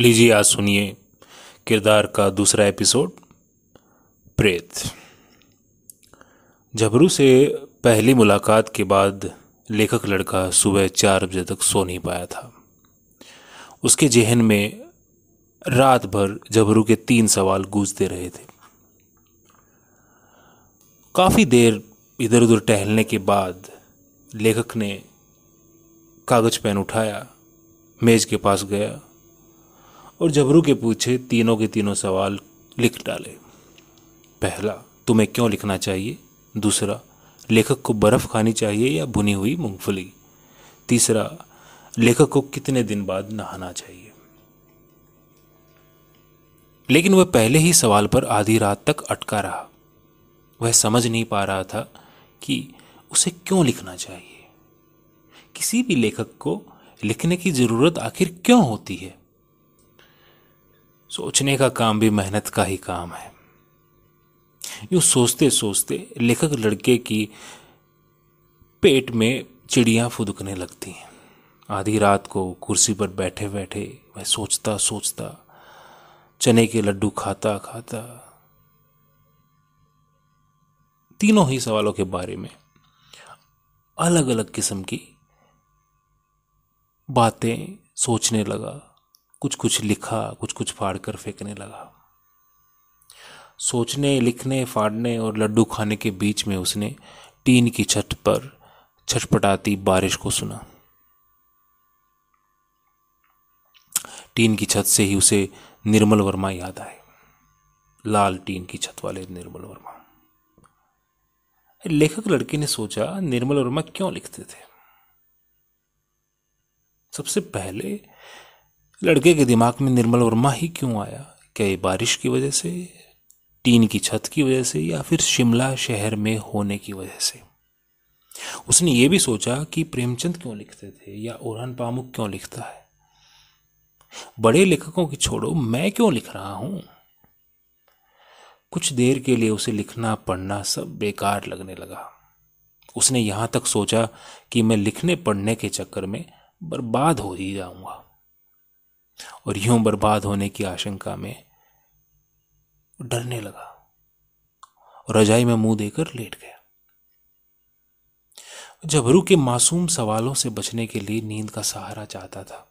लीजिए, आज सुनिए किरदार का दूसरा एपिसोड, प्रेत। झबरू से पहली मुलाकात के बाद लेखक लड़का सुबह चार बजे तक सो नहीं पाया था। उसके जहन में रात भर झबरू के तीन सवाल गूंजते रहे थे। काफ़ी देर इधर उधर टहलने के बाद लेखक ने कागज़ पेन उठाया, मेज के पास गया और जबरू के पूछे तीनों के तीनों सवाल लिख डाले। पहला, तुम्हें क्यों लिखना चाहिए? दूसरा, लेखक को बर्फ़ खानी चाहिए या भुनी हुई मूंगफली? तीसरा, लेखक को कितने दिन बाद नहाना चाहिए? लेकिन वह पहले ही सवाल पर आधी रात तक अटका रहा। वह समझ नहीं पा रहा था कि उसे क्यों लिखना चाहिए। किसी भी लेखक को लिखने की ज़रूरत आखिर क्यों होती है? सोचने का काम भी मेहनत का ही काम है। यूँ सोचते सोचते लेखक लड़के की पेट में चिड़ियाँ फुदकने लगती हैं। आधी रात को कुर्सी पर बैठे बैठे वह सोचता सोचता चने के लड्डू खाता खाता तीनों ही सवालों के बारे में अलग अलग किस्म की बातें सोचने लगा। कुछ कुछ लिखा कुछ कुछ फाड़ कर फेंकने लगा। सोचने, लिखने, फाड़ने और लड्डू खाने के बीच में उसने टीन की छत पर छटपटाती बारिश को सुना। टीन की छत से ही उसे निर्मल वर्मा याद आए। लाल टीन की छत वाले निर्मल वर्मा। लेखक लड़के ने सोचा, निर्मल वर्मा क्यों लिखते थे? सबसे पहले लड़के के दिमाग में निर्मल वर्मा ही क्यों आया? क्या ये बारिश की वजह से, टीन की छत की वजह से, या फिर शिमला शहर में होने की वजह से? उसने ये भी सोचा कि प्रेमचंद क्यों लिखते थे, या ओरहन पामुक क्यों लिखता है? बड़े लेखकों की छोड़ो, मैं क्यों लिख रहा हूँ? कुछ देर के लिए उसे लिखना, पढ़ना सब बेकार लगने लगा। उसने यहाँ तक सोचा कि मैं लिखने, पढ़ने के चक्कर में बर्बाद हो ही जाऊँगा। और यूँ बर्बाद होने की आशंका में डरने लगा और रजाई में मुँह देकर लेट गया। जबरू के मासूम सवालों से बचने के लिए नींद का सहारा चाहता था,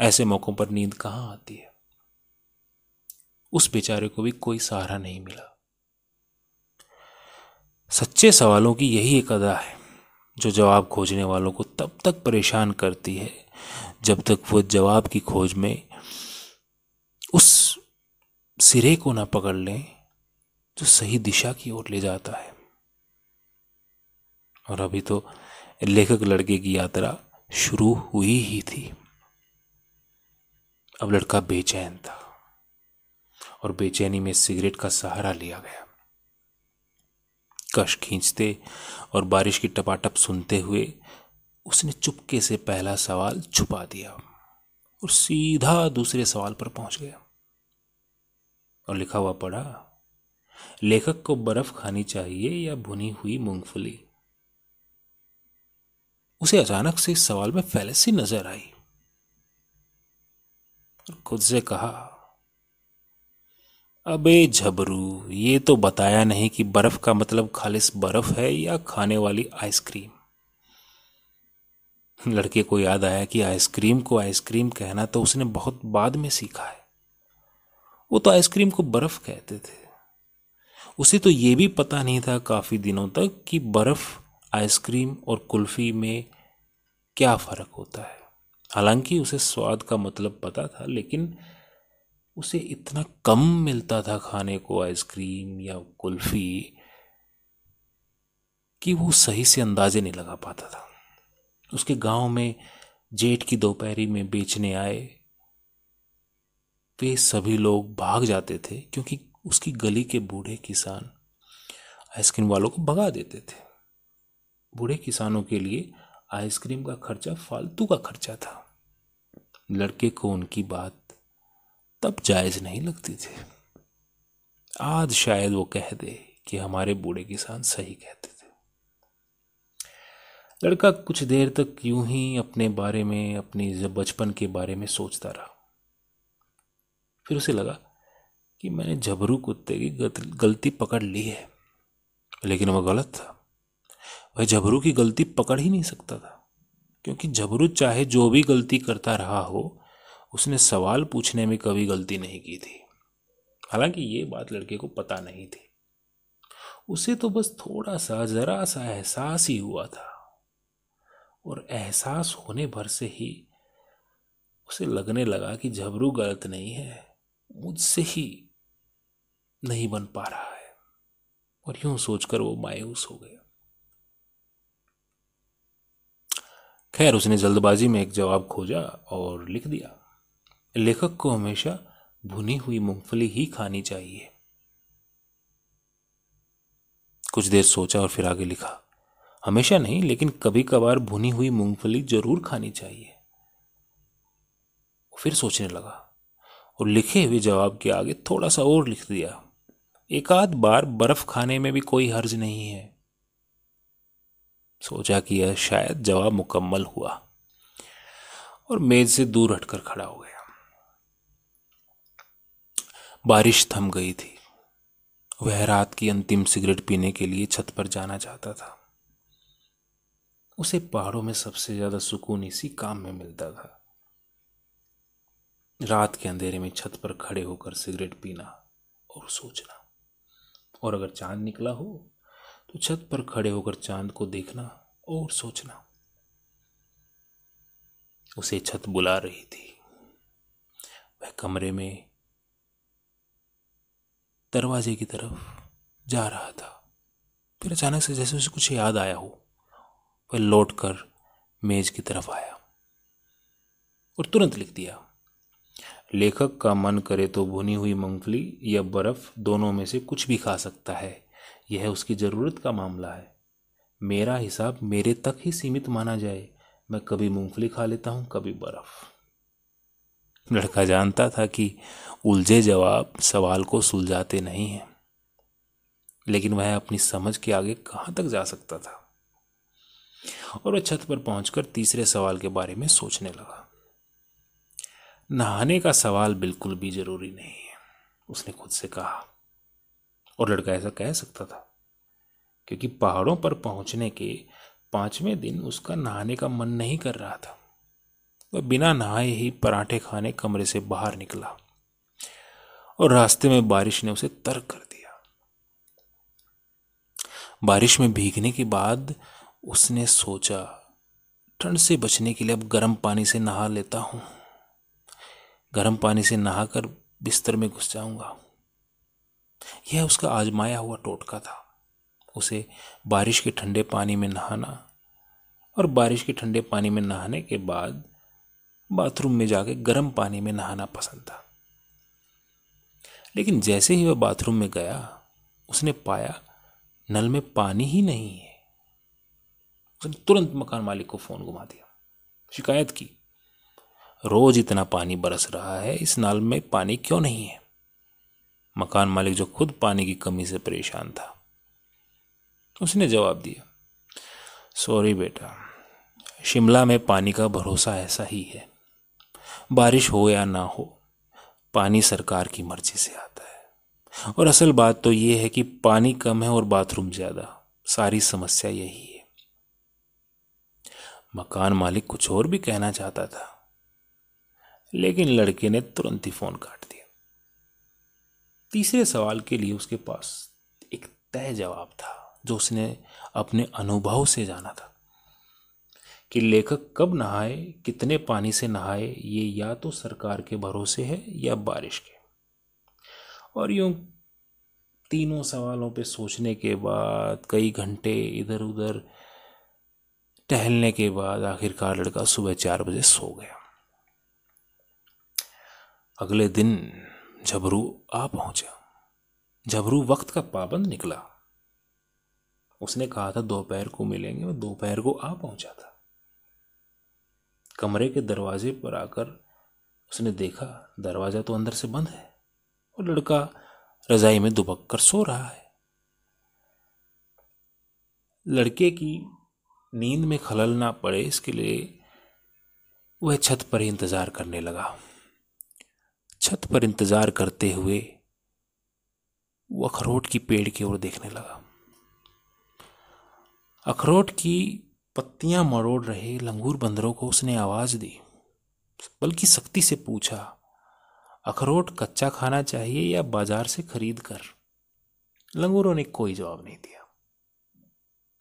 ऐसे मौकों पर नींद कहाँ आती है? उस बेचारे को भी कोई सहारा नहीं मिला। सच्चे सवालों की यही एक अदा है, जो जवाब खोजने वालों को तब तक परेशान करती है जब तक वो जवाब की खोज में उस सिरे को ना पकड़ लें जो सही दिशा की ओर ले जाता है। और अभी तो लेखक लड़के की यात्रा शुरू हुई ही थी। अब लड़का बेचैन था और बेचैनी में सिगरेट का सहारा लिया गया। कश खींचते और बारिश की टपाटप सुनते हुए उसने चुपके से पहला सवाल छुपा दिया और सीधा दूसरे सवाल पर पहुँच गया। और लिखा हुआ पढ़ा, लेखक को बर्फ़ खानी चाहिए या भुनी हुई मूंगफली? उसे अचानक से इस सवाल में फैलसी नज़र आई। और खुद से कहा, अबे झबरू, ये तो बताया नहीं कि बर्फ़ का मतलब खालिस बर्फ़ है या खाने वाली आइसक्रीम। लड़के को याद आया कि आइसक्रीम को आइसक्रीम कहना तो उसने बहुत बाद में सीखा है। वो तो आइसक्रीम को बर्फ़ कहते थे। उसे तो ये भी पता नहीं था काफ़ी दिनों तक कि बर्फ़, आइसक्रीम और कुल्फ़ी में क्या फ़र्क होता है। हालाँकि उसे स्वाद का मतलब पता था, लेकिन उसे इतना कम मिलता था खाने को, आइसक्रीम या कुल्फ़ी, कि वो सही से अंदाजे नहीं लगा पाता था। उसके गाँव में जेठ की दोपहरी में बेचने आए। वे सभी लोग भाग जाते थे क्योंकि उसकी गली के बूढ़े किसान आइसक्रीम वालों को भगा देते थे। बूढ़े किसानों के लिए आइसक्रीम का खर्चा फालतू का खर्चा था। लड़के को उनकी बात तब जायज़ नहीं लगती थी। आज शायद वो कह दे कि हमारे बूढ़े किसान सही कहते थे। लड़का कुछ देर तक यूँ ही अपने बारे में, अपनी बचपन के बारे में सोचता रहा। फिर उसे लगा कि मैंने झबरू कुत्ते की गलती पकड़ ली है। लेकिन वह गलत था। वह झबरू की गलती पकड़ ही नहीं सकता था। क्योंकि झबरू चाहे जो भी गलती करता रहा हो, उसने सवाल पूछने में कभी गलती नहीं की थी। हालाँकि ये बात लड़के को पता नहीं थी। उसे तो बस थोड़ा सा, जरा सा एहसास ही हुआ था। और एहसास होने भर से ही उसे लगने लगा कि झबरू गलत नहीं है, मुझसे ही नहीं बन पा रहा है। और यूँ सोचकर वो मायूस हो गया। खैर, उसने जल्दबाजी में एक जवाब खोजा और लिख दिया, लेखक को हमेशा भुनी हुई मूंगफली ही खानी चाहिए। कुछ देर सोचा और फिर आगे लिखा हमेशा नहीं, लेकिन कभी कभार भुनी हुई मूंगफली ज़रूर खानी चाहिए। फिर सोचने लगा और लिखे हुए जवाब के आगे थोड़ा सा और लिख दिया। एक आध बार बर्फ़ खाने में भी कोई हर्ज नहीं है। सोचा कि यह शायद जवाब मुकम्मल हुआ और मेज से दूर हटकर खड़ा हो गया। बारिश थम गई थी। वह रात की अंतिम सिगरेट पीने के लिए छत पर जाना चाहता था। उसे पहाड़ों में सबसे ज़्यादा सुकून इसी काम में मिलता था। रात के अंधेरे में छत पर खड़े होकर सिगरेट पीना और सोचना। और अगर चाँद निकला हो तो छत पर खड़े होकर चाँद को देखना और सोचना। उसे छत बुला रही थी। वह कमरे में दरवाजे की तरफ़ जा रहा था। फिर अचानक से जैसे उसे कुछ याद आया हो वह लौट कर मेज की तरफ़ आया और तुरंत लिख दिया। लेखक का मन करे तो भुनी हुई मूंगफली या बर्फ़ दोनों में से कुछ भी खा सकता है। यह उसकी ज़रूरत का मामला है। मेरा हिसाब मेरे तक ही सीमित माना जाए। मैं कभी मूंगफली खा लेता हूँ, कभी बर्फ़। लड़का जानता था कि उलझे जवाब सवाल को सुलझाते नहीं हैं। लेकिन वह अपनी समझ के आगे कहाँ तक जा सकता था? और वह छत पर पहुंचकर तीसरे सवाल के बारे में सोचने लगा। नहाने का सवाल बिल्कुल भी ज़रूरी नहीं है, उसने खुद से कहा। और लड़का ऐसा कह सकता था, क्योंकि पहाड़ों पर पहुँचने के पाँचवें दिन उसका नहाने का मन नहीं कर रहा था। वह बिना नहाए ही पराठे खाने कमरे से बाहर निकला और रास्ते में बारिश ने उसे तर्क कर दिया। बारिश में भीगने के बाद उसने सोचा, ठंड से बचने के लिए अब गर्म पानी से नहा लेता हूँ। गर्म पानी से नहाकर बिस्तर में घुस जाऊँगा। यह उसका आजमाया हुआ टोटका था। उसे बारिश के ठंडे पानी में नहाना और बारिश के ठंडे पानी में नहाने के बाद बाथरूम में जाके गर्म पानी में नहाना पसंद था। लेकिन जैसे ही वह बाथरूम में गया, उसने पाया नल में पानी ही नहीं है। उसने तुरंत मकान मालिक को फ़ोन घुमा दिया। शिकायत की। रोज इतना पानी बरस रहा है, इस नाल में पानी क्यों नहीं है? मकान मालिक जो खुद पानी की कमी से परेशान था, उसने जवाब दिया सॉरी बेटा, शिमला में पानी का भरोसा ऐसा ही है। बारिश हो या ना हो, पानी सरकार की मर्ज़ी से आता है। और असल बात तो यह है कि पानी कम है और बाथरूम ज़्यादा। सारी समस्या यही है। मकान मालिक कुछ और भी कहना चाहता था। लेकिन लड़के ने तुरंत ही फ़ोन काट दिया। तीसरे सवाल के लिए उसके पास एक तय जवाब था, जो उसने अपने अनुभव से जाना था। कि लेखक कब नहाए, कितने पानी से नहाए, ये या तो सरकार के भरोसे है या बारिश के। और यूँ तीनों सवालों पे सोचने के बाद कई घंटे इधर उधर टहलने के बाद आखिरकार लड़का सुबह चार बजे सो गया। अगले दिन झबरू आ पहुँचा। झबरू वक्त का पाबंद निकला। उसने कहा था, दोपहर को मिलेंगे वो दोपहर को आ पहुँचा था। कमरे के दरवाजे पर आकर उसने देखा, दरवाज़ा तो अंदर से बंद है और लड़का रजाई में दुबक कर सो रहा है। लड़के की नींद में खलल ना पड़े इसके लिए वह छत पर इंतज़ार करने लगा। छत पर इंतज़ार करते हुए वो अखरोट की पेड़ की ओर देखने लगा। अखरोट की पत्तियाँ मरोड़ रहे लंगूर बंदरों को उसने आवाज़ दी, बल्कि सख्ती से पूछा, अखरोट कच्चा खाना चाहिए या बाज़ार से खरीद कर लंगूरों ने कोई जवाब नहीं दिया।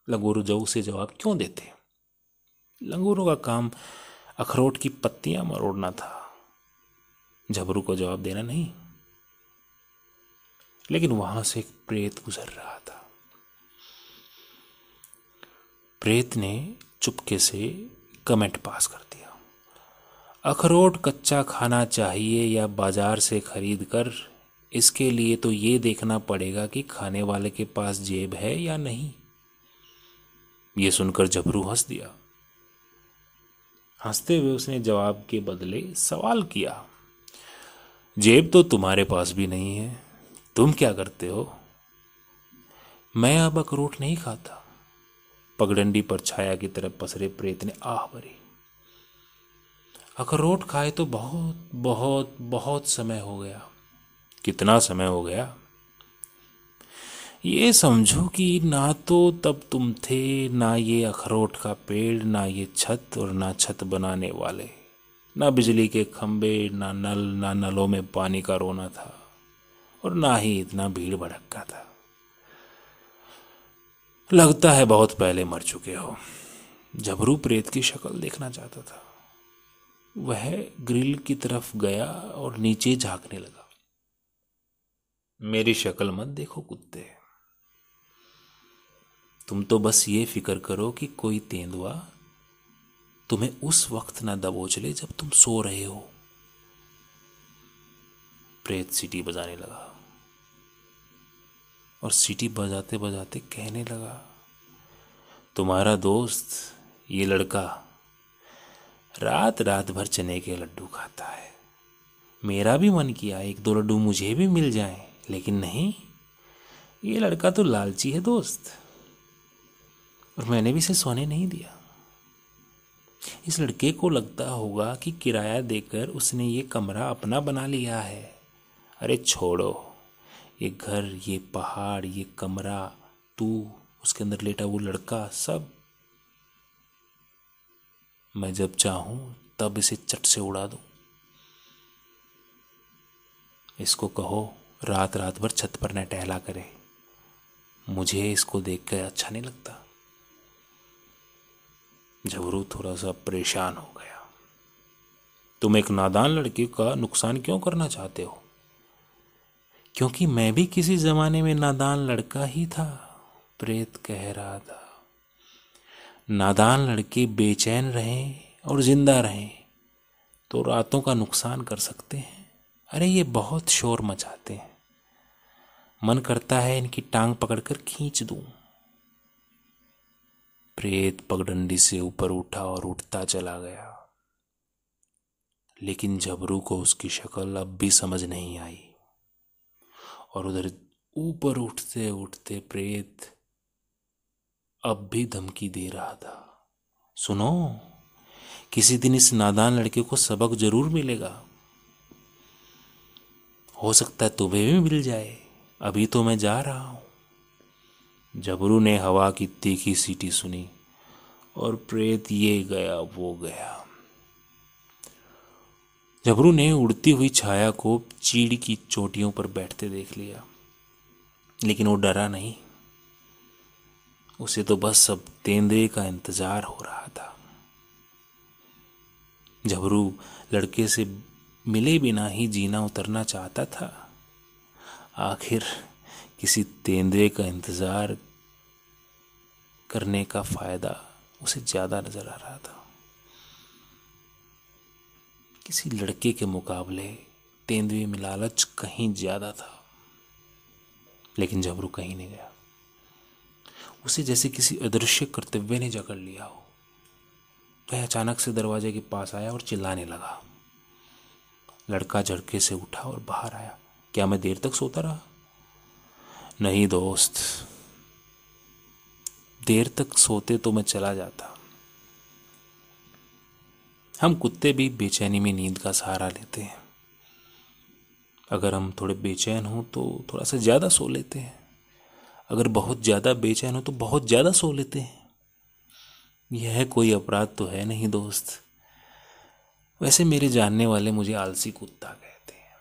लंगूर जो उसे जवाब क्यों देते लंगूरों का काम अखरोट की पत्तियाँ मरोड़ना था। झबरू को जवाब देना नहीं। लेकिन वहाँ से एक प्रेत गुजर रहा था। प्रेत ने चुपके से कमेंट पास कर दिया। अखरोट कच्चा खाना चाहिए या बाज़ार से खरीद कर, इसके लिए तो ये देखना पड़ेगा कि खाने वाले के पास जेब है या नहीं। ये सुनकर जबरू हंस दिया। हँसते हुए उसने जवाब के बदले सवाल किया, जेब तो तुम्हारे पास भी नहीं है, तुम क्या करते हो? मैं अब अखरोट नहीं खाता। पगडंडी पर छाया की तरफ़ पसरे प्रेत ने आह भरी। अखरोट खाए तो बहुत बहुत बहुत समय हो गया। कितना समय हो गया? ये समझो कि ना तो तब तुम थे, ना ये अखरोट का पेड़, ना ये छत और ना छत बनाने वाले। ना बिजली के खंबे ना नल, ना नलों में पानी का रोना था और ना ही इतना भीड़ भड़का था। लगता है बहुत पहले मर चुके हो जबरू प्रेत की शक्ल देखना चाहता था। वह ग्रिल की तरफ़ गया और नीचे झांकने लगा। मेरी शक्ल मत देखो कुत्ते। तुम तो बस ये फ़िक्र करो कि कोई तेंदुआ तुम्हें उस वक्त ना दबोच ले जब तुम सो रहे हो। प्रेत सीटी बजाने लगा। और सीटी बजाते बजाते कहने लगा, तुम्हारा दोस्त ये लड़का रात रात भर चने के लड्डू खाता है। मेरा भी मन किया एक दो लड्डू मुझे भी मिल जाए, लेकिन नहीं, ये लड़का तो लालची है दोस्त। और मैंने भी इसे सोने नहीं दिया। इस लड़के को लगता होगा कि किराया देकर उसने ये कमरा अपना बना लिया है। अरे छोड़ो, ये घर, ये पहाड़, ये कमरा, तू, उसके अंदर लेटा वो लड़का, सब। मैं जब चाहूँ, तब इसे चट से उड़ा दूँ। इसको कहो रात रात भर छत पर न टहला करे। मुझे इसको देख कर अच्छा नहीं लगता। झबरू थोड़ा सा परेशान हो गया। तुम एक नादान लड़के का नुकसान क्यों करना चाहते हो? क्योंकि मैं भी किसी जमाने में नादान लड़का ही था, प्रेत कह रहा था। नादान लड़के बेचैन रहें और ज़िंदा रहें तो रातों का नुकसान कर सकते हैं। अरे, ये बहुत शोर मचाते हैं। मन करता है इनकी टांग पकड़कर खींच दूँ। प्रेत पगडंडी से ऊपर उठा और उठता चला गया। लेकिन जबरू को उसकी शक्ल अब भी समझ नहीं आई। और उधर ऊपर उठते उठते प्रेत अब भी धमकी दे रहा था। सुनो, किसी दिन इस नादान लड़के को सबक ज़रूर मिलेगा। हो सकता है तुम्हें भी मिल जाए। अभी तो मैं जा रहा हूँ। जबरू ने हवा की तीखी सीटी सुनी और प्रेत ये गया, वो गया। जबरू ने उड़ती हुई छाया को चीड़ की चोटियों पर बैठते देख लिया, लेकिन वो डरा नहीं। उसे तो बस अब तेंदुए का इंतज़ार हो रहा था। जबरू लड़के से मिले बिना ही जीना उतरना चाहता था। आखिर किसी तेंदुए का इंतज़ार करने का फ़ायदा उसे ज़्यादा नज़र आ रहा था। किसी लड़के के मुकाबले तेंदुए में लालच कहीं ज़्यादा था, लेकिन जबरू कहीं नहीं गया। उसे जैसे किसी अदृश्य कर्तव्य ने जकड़ लिया हो, वह अचानक से दरवाजे के पास आया और चिल्लाने लगा। लड़का झड़के से उठा और बाहर आया। क्या मैं देर तक सोता रहा? नहीं दोस्त देर तक सोते तो मैं चला जाता। हम कुत्ते भी बेचैनी में नींद का सहारा लेते हैं। अगर हम थोड़े बेचैन हों तो थोड़ा सा ज़्यादा सो लेते हैं। अगर बहुत ज़्यादा बेचैन हो तो बहुत ज़्यादा सो लेते हैं। यह कोई अपराध तो है नहीं दोस्त। वैसे मेरे जानने वाले मुझे आलसी कुत्ता कहते हैं।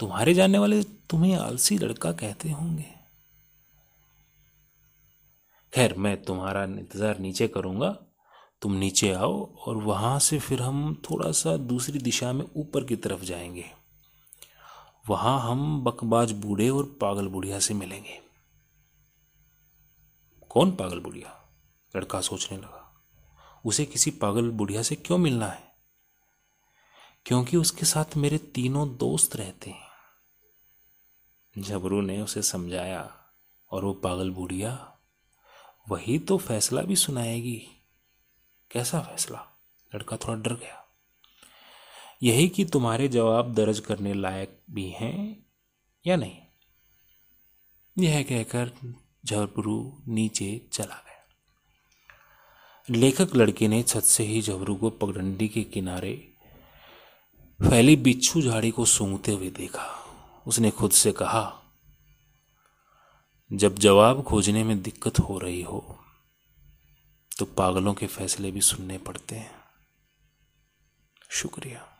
तुम्हारे जानने वाले तुम्हें आलसी लड़का कहते होंगे। खैर, मैं तुम्हारा इंतज़ार नीचे करूँगा। तुम नीचे आओ और वहाँ से फिर हम थोड़ा सा दूसरी दिशा में ऊपर की तरफ़ जाएँगे। वहाँ हम बकबाज बूढ़े और पागल बुढ़िया से मिलेंगे। कौन पागल बुढ़िया? लड़का सोचने लगा। उसे किसी पागल बुढ़िया से क्यों मिलना है? क्योंकि उसके साथ मेरे तीनों दोस्त रहते हैं। जबरू ने उसे समझाया और वो पागल बुढ़िया वही तो फैसला भी सुनाएगी। कैसा फैसला? लड़का थोड़ा डर गया। यही कि तुम्हारे जवाब दर्ज करने लायक भी हैं या नहीं? यह कहकर झबरू नीचे चला गया। लेखक लड़के ने छत से ही झबरू को पगडंडी के किनारे फैली बिच्छू झाड़ी को सूंघते हुए देखा। उसने खुद से कहा जब जवाब खोजने में दिक्कत हो रही हो तो पागलों के फैसले भी सुनने पड़ते हैं। शुक्रिया।